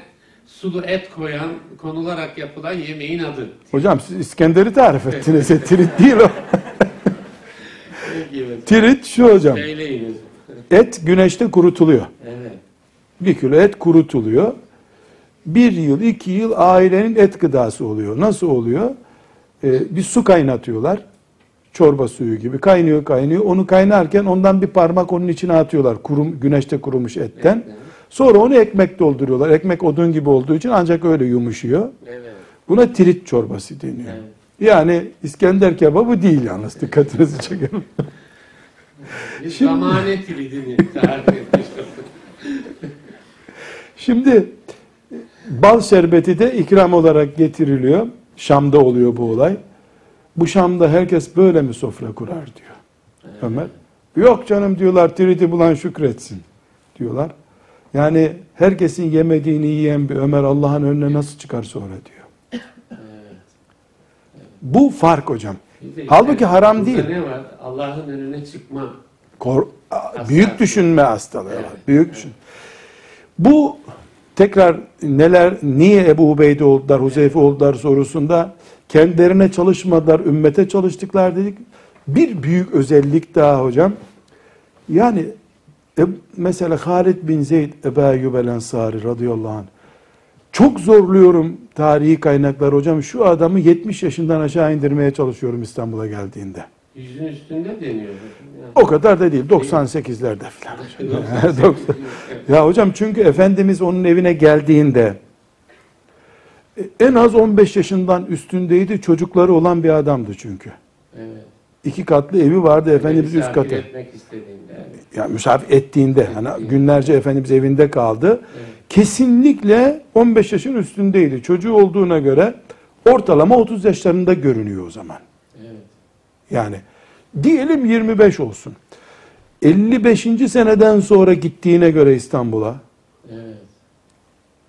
sulu et koyan, konularak yapılan yemeğin adı. hocam siz İskender'i tarif ettiniz. *laughs* Tirit değil o. Tirit şu hocam. Söyleyiniz. Et güneşte kurutuluyor. Evet. Bir kilo et kurutuluyor. Bir yıl, iki yıl ailenin et gıdası oluyor. Nasıl oluyor? Ee, bir su kaynatıyorlar. Çorba suyu gibi. Kaynıyor kaynıyor. Onu kaynarken ondan bir parmak onun içine atıyorlar. Kurum, güneşte kurumuş etten. Sonra onu ekmek dolduruyorlar. Ekmek odun gibi olduğu için ancak öyle yumuşuyor. Evet. Buna tirit çorbası deniyor. Evet. Yani İskender kebabı değil yalnız. Dikkatinizi çekerim. *laughs* Şimdi- zamane kilidini tarif. Şimdi bal şerbeti de ikram olarak getiriliyor. Şam'da oluyor bu olay. Bu Şam'da herkes böyle mi sofra kurar diyor Ömer. Yok canım diyorlar tiriti bulan şükretsin diyorlar. Yani herkesin yemediğini yiyen bir Ömer Allah'ın önüne nasıl çıkar sonra diyor. Evet. Bu fark hocam. De Halbuki işte haram değil. var? Allah'ın önüne çıkma. Kor- büyük düşünme hastalığı var. Evet. Büyük düşün. Bu tekrar neler niye Ebu Ubeyde oldular, Huzeyfe oldular sorusunda kendilerine çalışmadılar, ümmete çalıştıklar dedik. Bir büyük özellik daha hocam. Yani e, mesela Halid bin Zeyd Ebu Eyyub el Ensari radıyallahu anh. Çok zorluyorum tarihi kaynaklar hocam. Şu adamı 70 yaşından aşağı indirmeye çalışıyorum İstanbul'a geldiğinde. Yüzün üstünde deniyor. Yani. O kadar da değil. 98'lerde falan. *laughs* Ya hocam çünkü Efendimiz onun evine geldiğinde e, en az 15 yaşından üstündeydi. Çocukları olan bir adamdı çünkü. Evet. İki katlı evi vardı Efendimiz üst Misafir katı. etmek istediğinde. evet. Ya misafir ettiğinde hani günlerce Efendimiz evinde kaldı. Evet. Kesinlikle 15 yaşın üstündeydi. Çocuğu olduğuna göre ortalama 30 yaşlarında görünüyor o zaman. Evet. Yani diyelim 25 olsun. 55. seneden sonra gittiğine göre İstanbul'a Evet.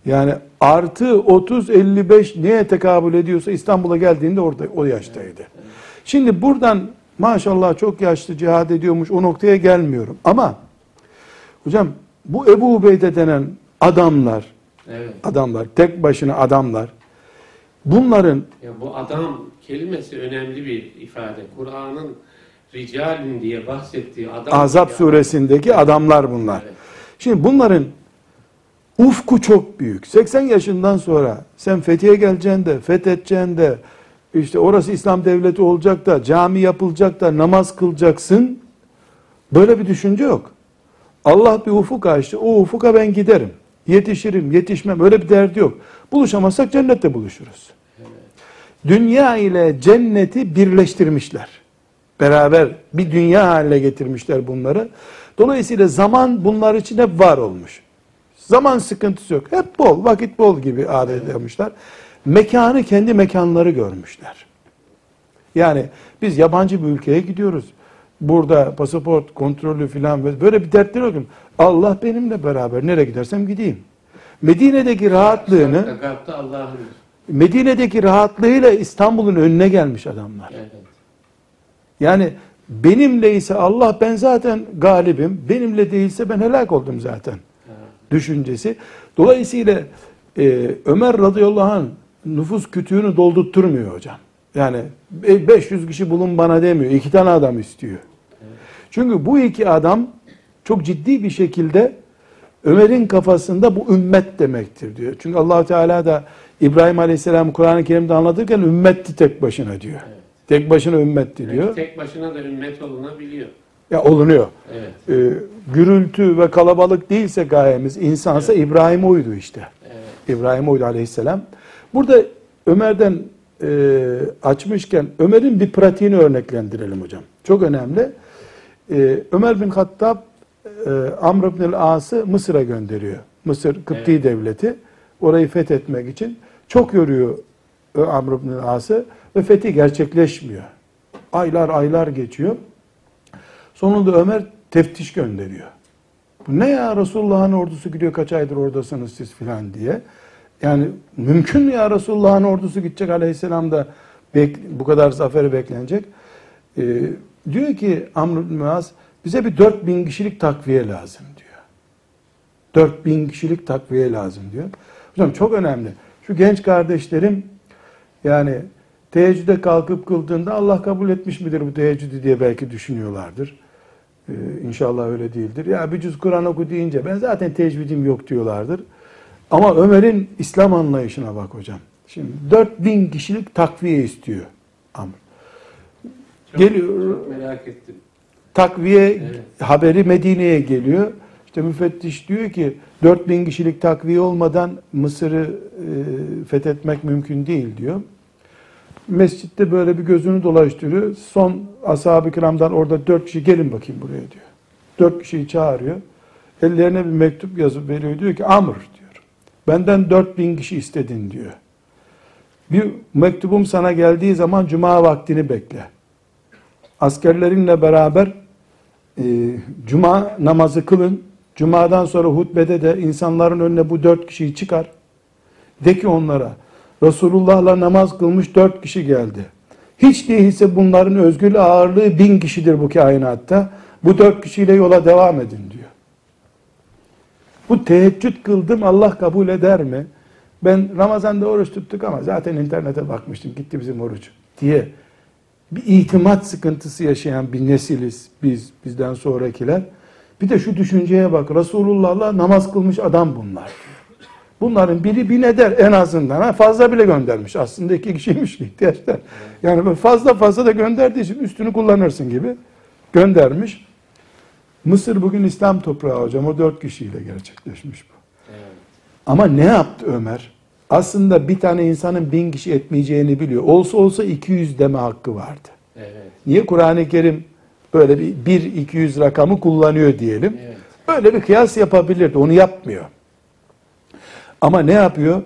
yani artı 30 55 neye tekabül ediyorsa İstanbul'a geldiğinde orada o yaştaydı. Şimdi buradan maşallah çok yaşlı cihad ediyormuş o noktaya gelmiyorum. Ama hocam bu Ebu Ubeyde denen adamlar, Evet. adamlar tek başına adamlar bunların Ya bu adam kelimesi önemli bir ifade. Kur'an'ın ricalin diye bahsettiği adam. Azap Ya- suresindeki adamlar bunlar. Evet. Şimdi bunların ufku çok büyük. 80 yaşından sonra sen Fethiye geleceksin de, fethedeceksin de, işte orası İslam devleti olacak da, cami yapılacak da, namaz kılacaksın. Böyle bir düşünce yok. Allah bir ufuk açtı. O ufuka ben giderim. Yetişirim, yetişmem. Öyle bir derdi yok. Buluşamazsak cennette buluşuruz. Dünya ile cenneti birleştirmişler. Beraber bir dünya haline getirmişler bunları. Dolayısıyla zaman bunlar için hep var olmuş. Zaman sıkıntısı yok. Hep bol, vakit bol gibi adet yapmışlar. Mekanı kendi mekanları görmüşler. Yani biz yabancı bir ülkeye gidiyoruz. Burada pasaport kontrolü filan böyle bir dertleri yok. Allah benimle beraber nereye gidersem gideyim. Medine'deki rahatlığını. Medine'deki rahatlığıyla İstanbul'un önüne gelmiş adamlar. Yani benimle ise Allah ben zaten galibim, benimle değilse ben helak oldum zaten düşüncesi. Dolayısıyla e, Ömer radıyallahu anh nüfus kütüğünü doldurtturmuyor hocam. Yani e, 500 kişi bulun bana demiyor. iki tane adam istiyor. Çünkü bu iki adam çok ciddi bir şekilde Ömer'in kafasında bu ümmet demektir diyor. Çünkü allah Teala da İbrahim Aleyhisselam Kur'an-ı Kerim'de anlatırken ümmetti tek başına diyor. Evet. Tek başına ümmetti diyor. Evet, Tek başına da ümmet olunabiliyor. Ya olunuyor. Evet. Ee, gürültü ve kalabalık değilse gayemiz, insansa İbrahim oydu işte. Evet. İbrahim oydu aleyhisselam. Burada Ömer'den e, açmışken Ömer'in bir pratiğini örneklendirelim hocam. Çok önemli. E, Ömer bin Hattab e, Amr ibn As'ı Mısır'a gönderiyor. Mısır Kıpti Evet. devleti. Orayı fethetmek için çok yoruyor e, Amr ibn As'ı ve fethi gerçekleşmiyor. Aylar aylar geçiyor. Sonunda Ömer teftiş gönderiyor. Bu ne ya Resulullah'ın ordusu gidiyor kaç aydır oradasınız siz filan diye. Yani mümkün mü ya Resulullah'ın ordusu gidecek aleyhisselam da bu kadar zaferi beklenecek. Ee, diyor ki Amr bin Muaz bize bir 4000 kişilik takviye lazım diyor. 4000 kişilik takviye lazım diyor. Hocam çok önemli. Şu genç kardeşlerim yani teheccüde kalkıp kıldığında Allah kabul etmiş midir bu teheccüdü diye belki düşünüyorlardır. Ee, inşallah öyle değildir. Ya bir cüz Kur'an oku deyince ben zaten tecvidim yok diyorlardır. Ama Ömer'in İslam anlayışına bak hocam. Şimdi 4000 kişilik takviye istiyor Amr. Geliyor. Çok merak ettim. Takviye Evet. haberi Medine'ye geliyor. İşte müfettiş diyor ki 4000 kişilik takviye olmadan Mısır'ı e, fethetmek mümkün değil diyor. Mescitte böyle bir gözünü dolaştırıyor. Son ashab-ı kiramdan orada dört kişi gelin bakayım buraya diyor. Dört kişiyi çağırıyor. Ellerine bir mektup yazıp veriyor. Diyor ki Amr diyor. Benden 4000 kişi istedin diyor. Bir mektubum sana geldiği zaman cuma vaktini bekle. Askerlerinle beraber e, cuma namazı kılın. Cumadan sonra hutbede de insanların önüne bu dört kişiyi çıkar. De ki onlara Resulullah'la namaz kılmış dört kişi geldi. Hiç değilse bunların özgül ağırlığı bin kişidir bu kainatta. Bu dört kişiyle yola devam edin diyor. Bu teheccüd kıldım Allah kabul eder mi? Ben Ramazan'da oruç tuttuk ama zaten internete bakmıştım gitti bizim oruç diye bir itimat sıkıntısı yaşayan bir nesiliz biz bizden sonrakiler. Bir de şu düşünceye bak Resulullah'la namaz kılmış adam bunlar. Bunların biri bin eder en azından. Ha, fazla bile göndermiş. Aslında iki kişiymiş ihtiyaçlar. Yani fazla fazla da gönderdiği için üstünü kullanırsın gibi göndermiş. Mısır bugün İslam toprağı hocam. O dört kişiyle gerçekleşmiş bu. Evet. Ama ne yaptı Ömer? Aslında bir tane insanın bin kişi etmeyeceğini biliyor. Olsa olsa 200 deme hakkı vardı. Evet. Niye Kur'an-ı Kerim böyle bir 1-200 rakamı kullanıyor diyelim. Evet. Böyle bir kıyas yapabilirdi. Onu yapmıyor. Ama ne yapıyor?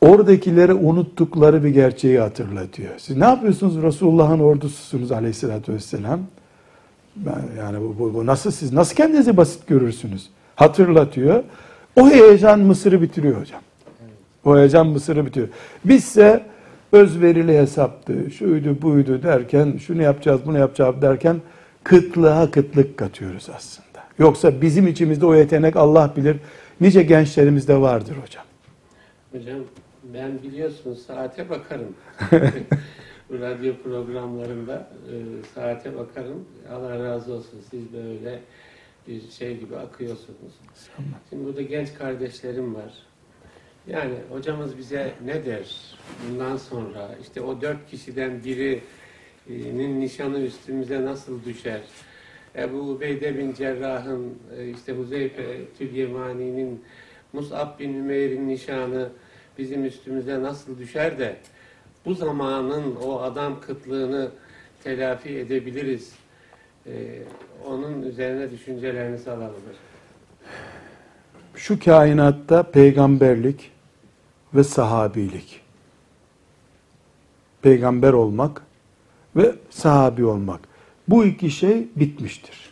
Oradakilere unuttukları bir gerçeği hatırlatıyor. Siz ne yapıyorsunuz? Resulullah'ın ordususunuz aleyhissalatü vesselam. Ben, yani bu, bu, bu nasıl siz nasıl kendinizi basit görürsünüz? Hatırlatıyor. O heyecan Mısır'ı bitiriyor hocam. O heyecan Mısır'ı bitiriyor. Bizse özverili hesaptı, şuydu buydu derken, şunu yapacağız bunu yapacağız derken kıtlığa kıtlık katıyoruz aslında. Yoksa bizim içimizde o yetenek Allah bilir. Nice gençlerimizde vardır hocam. Hocam ben biliyorsunuz saate bakarım. *laughs* Radyo programlarında e, saate bakarım. Allah razı olsun siz böyle bir şey gibi akıyorsunuz. Şimdi burada genç kardeşlerim var. Yani hocamız bize ne der bundan sonra? işte o dört kişiden birinin nişanı üstümüze nasıl düşer? Ebu Ubeyde bin Cerrah'ın, e, işte Huzeyfe Tülyemani'nin, Mus'ab bin Ümeyr'in nişanı bizim üstümüze nasıl düşer de bu zamanın o adam kıtlığını telafi edebiliriz. E, onun üzerine düşüncelerinizi alalım. Şu kainatta peygamberlik ve sahabilik. Peygamber olmak ve sahabi olmak. Bu iki şey bitmiştir.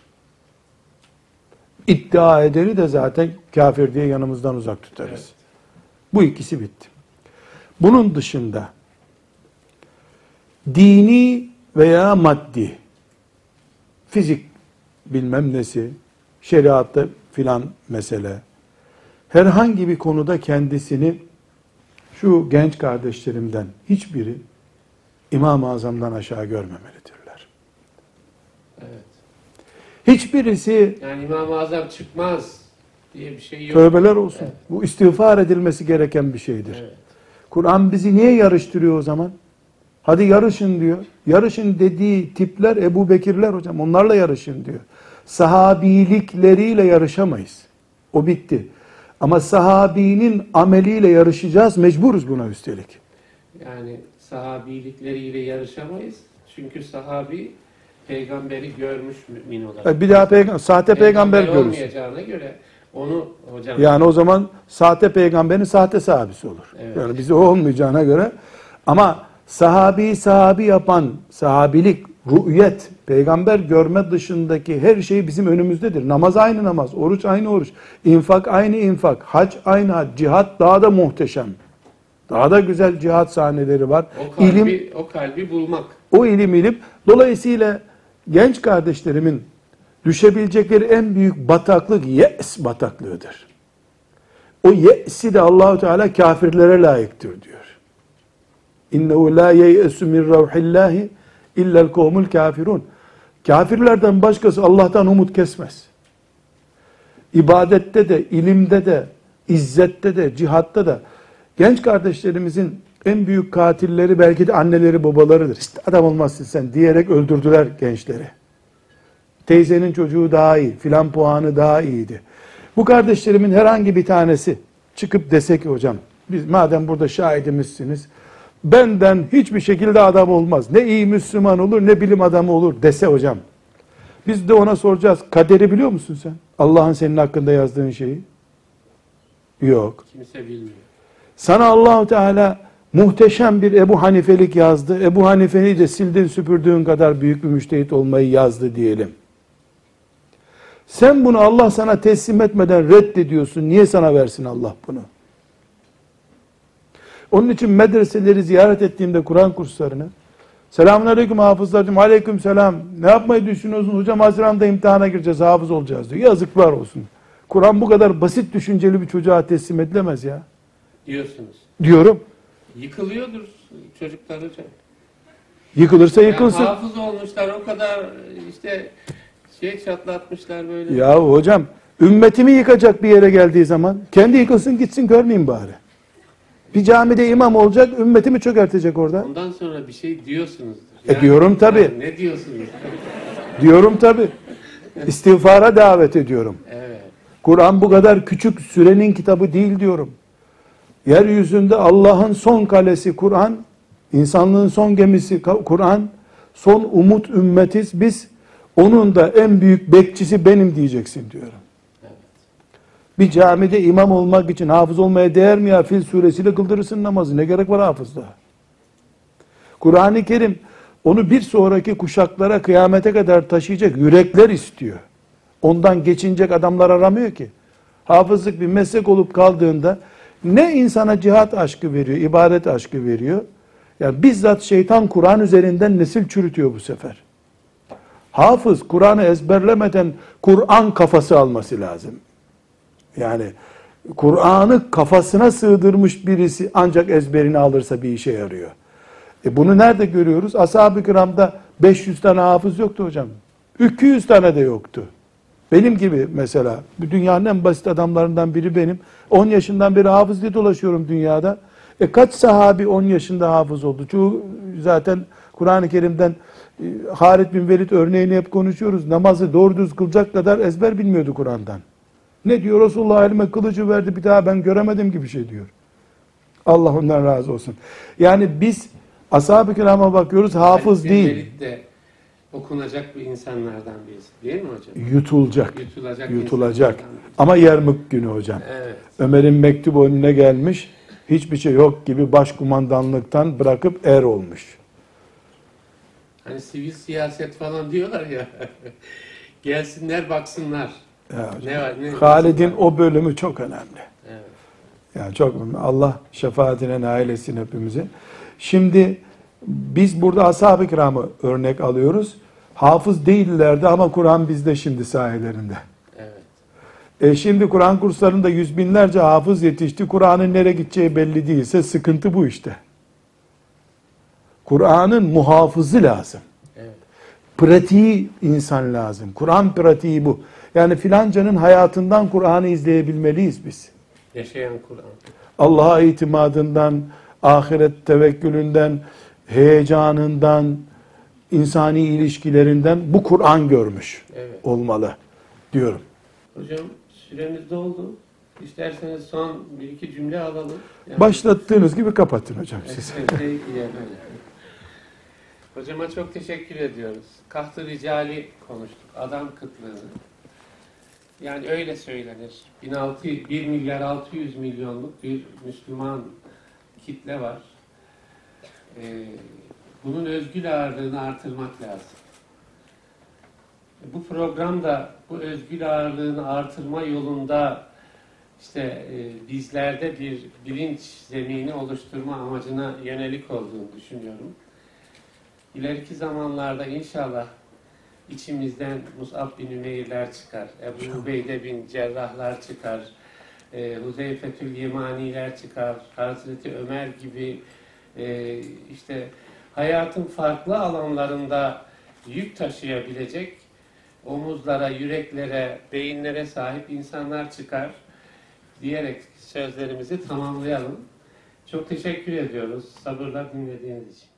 İddia edeni de zaten kafir diye yanımızdan uzak tutarız. Evet. Bu ikisi bitti. Bunun dışında dini veya maddi fizik bilmem nesi, şeriatta filan mesele herhangi bir konuda kendisini şu genç kardeşlerimden hiçbiri İmam-ı Azam'dan aşağı görmemelidirler. Evet. Hiçbirisi Yani İmam-ı Azam çıkmaz diye bir şey yok. tövbeler olsun. Evet. Bu istiğfar edilmesi gereken bir şeydir. Evet. Kur'an bizi niye yarıştırıyor o zaman? Hadi yarışın diyor. Yarışın dediği tipler Ebu Bekirler hocam. Onlarla yarışın diyor. Sahabilikleriyle yarışamayız. O bitti. Ama sahabinin ameliyle yarışacağız. Mecburuz buna üstelik. Yani sahabilikleriyle yarışamayız. Çünkü sahabi peygamberi görmüş mümin olarak. Bir daha peygamber, sahte peygamber görürsün. olmayacağına göre onu hocam Yani o zaman sahte peygamberin sahte sahabisi olur. Evet. Yani bize o olmayacağına göre. Ama sahabi sahabi yapan sahabilik, rü'yet, peygamber görme dışındaki her şey bizim önümüzdedir. Namaz aynı namaz, oruç aynı oruç, infak aynı infak, hac aynı hac, cihat daha da muhteşem. Daha da güzel cihat sahneleri var. o kalbi, İlim, o kalbi bulmak. o ilim ilim. Dolayısıyla genç kardeşlerimin düşebilecekleri en büyük bataklık yes bataklığıdır. O yesi de Allahu Teala kafirlere layıktır diyor. İnnehu la yeyesu min ravhillahi illel kavmul kafirun. Kafirlerden başkası Allah'tan umut kesmez. İbadette de, ilimde de, izzette de, cihatta da genç kardeşlerimizin en büyük katilleri belki de anneleri babalarıdır. İşte adam olmazsın sen diyerek öldürdüler gençleri. Teyzenin çocuğu daha iyi, filan puanı daha iyiydi. Bu kardeşlerimin herhangi bir tanesi çıkıp dese ki hocam, biz madem burada şahidimizsiniz, benden hiçbir şekilde adam olmaz. Ne iyi Müslüman olur ne bilim adamı olur dese hocam. Biz de ona soracağız. Kaderi biliyor musun sen? Allah'ın senin hakkında yazdığın şeyi. Yok. Kimse bilmiyor. Sana Allahu Teala muhteşem bir Ebu Hanifelik yazdı. Ebu Hanife'yi de sildin süpürdüğün kadar büyük bir müştehit olmayı yazdı diyelim. Sen bunu Allah sana teslim etmeden reddediyorsun. Niye sana versin Allah bunu? Onun için medreseleri ziyaret ettiğimde Kur'an kurslarını Selamun aleyküm hafızlarcığım. Aleyküm selam. Ne yapmayı düşünüyorsunuz? Hocam Haziran'da imtihana gireceğiz. Hafız olacağız diyor. Yazıklar olsun. Kur'an bu kadar basit düşünceli bir çocuğa teslim edilemez ya. Diyorsunuz. Diyorum. Yıkılıyordur çocuklar hocam. Yıkılırsa yıkılsın. hafız olmuşlar o kadar işte şey çatlatmışlar böyle. Ya hocam ümmetimi yıkacak bir yere geldiği zaman kendi yıkılsın gitsin görmeyeyim bari. Bir camide imam olacak ümmetimi çökertecek orada. Ondan sonra bir şey diyorsunuzdur. E diyorum tabii. Yani ne diyorsunuz? *laughs* Diyorum tabi. İstiğfara davet ediyorum. Evet. Kur'an bu kadar küçük sürenin kitabı değil diyorum. Yeryüzünde Allah'ın son kalesi Kur'an, insanlığın son gemisi Kur'an, son umut ümmetiz biz. Onun da en büyük bekçisi benim diyeceksin diyorum. Bir camide imam olmak için hafız olmaya değer mi ya? Fil suresiyle kıldırırsın namazı. Ne gerek var hafızlığa? Kur'an-ı Kerim onu bir sonraki kuşaklara kıyamete kadar taşıyacak yürekler istiyor. Ondan geçinecek adamlar aramıyor ki. Hafızlık bir meslek olup kaldığında ne insana cihat aşkı veriyor, ibadet aşkı veriyor. Ya bizzat şeytan Kur'an üzerinden nesil çürütüyor bu sefer. Hafız Kur'an'ı ezberlemeden Kur'an kafası alması lazım. Yani Kur'an'ı kafasına sığdırmış birisi ancak ezberini alırsa bir işe yarıyor. E bunu nerede görüyoruz? Ashab-ı kiramda 500 tane hafız yoktu hocam. 200 tane de yoktu. Benim gibi mesela, dünyanın en basit adamlarından biri benim. 10 yaşından beri hafız diye dolaşıyorum dünyada. E kaç sahabi 10 yaşında hafız oldu? Çoğu zaten Kur'an-ı Kerim'den e, Halid bin Velid örneğini hep konuşuyoruz. Namazı doğru düz kılacak kadar ezber bilmiyordu Kur'an'dan. Ne diyor? Resulullah elime kılıcı verdi bir daha ben göremedim gibi şey diyor. Allah ondan razı olsun. Yani biz ashab-ı kirama bakıyoruz hafız bin değil. De okunacak bir insanlardan birisi. Değil mi hocam? Yutulacak. Yutulacak. Yutulacak. Ama yarmık günü hocam. Evet. Ömer'in mektubu önüne gelmiş. Hiçbir şey yok gibi başkumandanlıktan bırakıp er olmuş. Hani sivil siyaset falan diyorlar ya. *laughs* Gelsinler baksınlar. Ya hocam, Ne? Ne, Halid'in var? o bölümü çok önemli. Evet. Yani çok önemli. Allah şefaatine nail etsin hepimizi. Şimdi biz burada ashab-ı kiramı örnek alıyoruz. Hafız değillerdi ama Kur'an bizde şimdi sayelerinde. Evet. E şimdi Kur'an kurslarında yüz binlerce hafız yetişti. Kur'an'ın nereye gideceği belli değilse sıkıntı bu işte. Kur'an'ın muhafızı lazım. Pratiği insan lazım. Kur'an pratiği bu. Yani filancanın hayatından Kur'an'ı izleyebilmeliyiz biz. Yaşayan Kur'an. Allah'a itimadından, ahiret tevekkülünden, heyecanından, insani ilişkilerinden bu Kur'an görmüş Evet. olmalı diyorum. Hocam süremiz doldu. İsterseniz son bir iki cümle alalım. Yani- Başlattığınız gibi kapatın hocam siz. Evet, şey, yani. Hocama çok teşekkür ediyoruz. Kahtı ricali konuştuk. Adam kıtlığını. Yani öyle söylenir. 1600, 1 milyar 600 milyonluk bir Müslüman kitle var. Ee, bunun özgül ağırlığını artırmak lazım. Bu programda bu özgül ağırlığını artırma yolunda işte e, bizlerde bir bilinç zemini oluşturma amacına yönelik olduğunu düşünüyorum. İleriki zamanlarda inşallah içimizden Mus'ab bin Ümeyr'ler çıkar, Ebu Ubeyde bin Cerrahlar çıkar, e, Huzeyfetül Yemaniler çıkar, Hazreti Ömer gibi e, işte hayatın farklı alanlarında yük taşıyabilecek omuzlara, yüreklere, beyinlere sahip insanlar çıkar diyerek sözlerimizi tamamlayalım. Çok teşekkür ediyoruz sabırla dinlediğiniz için.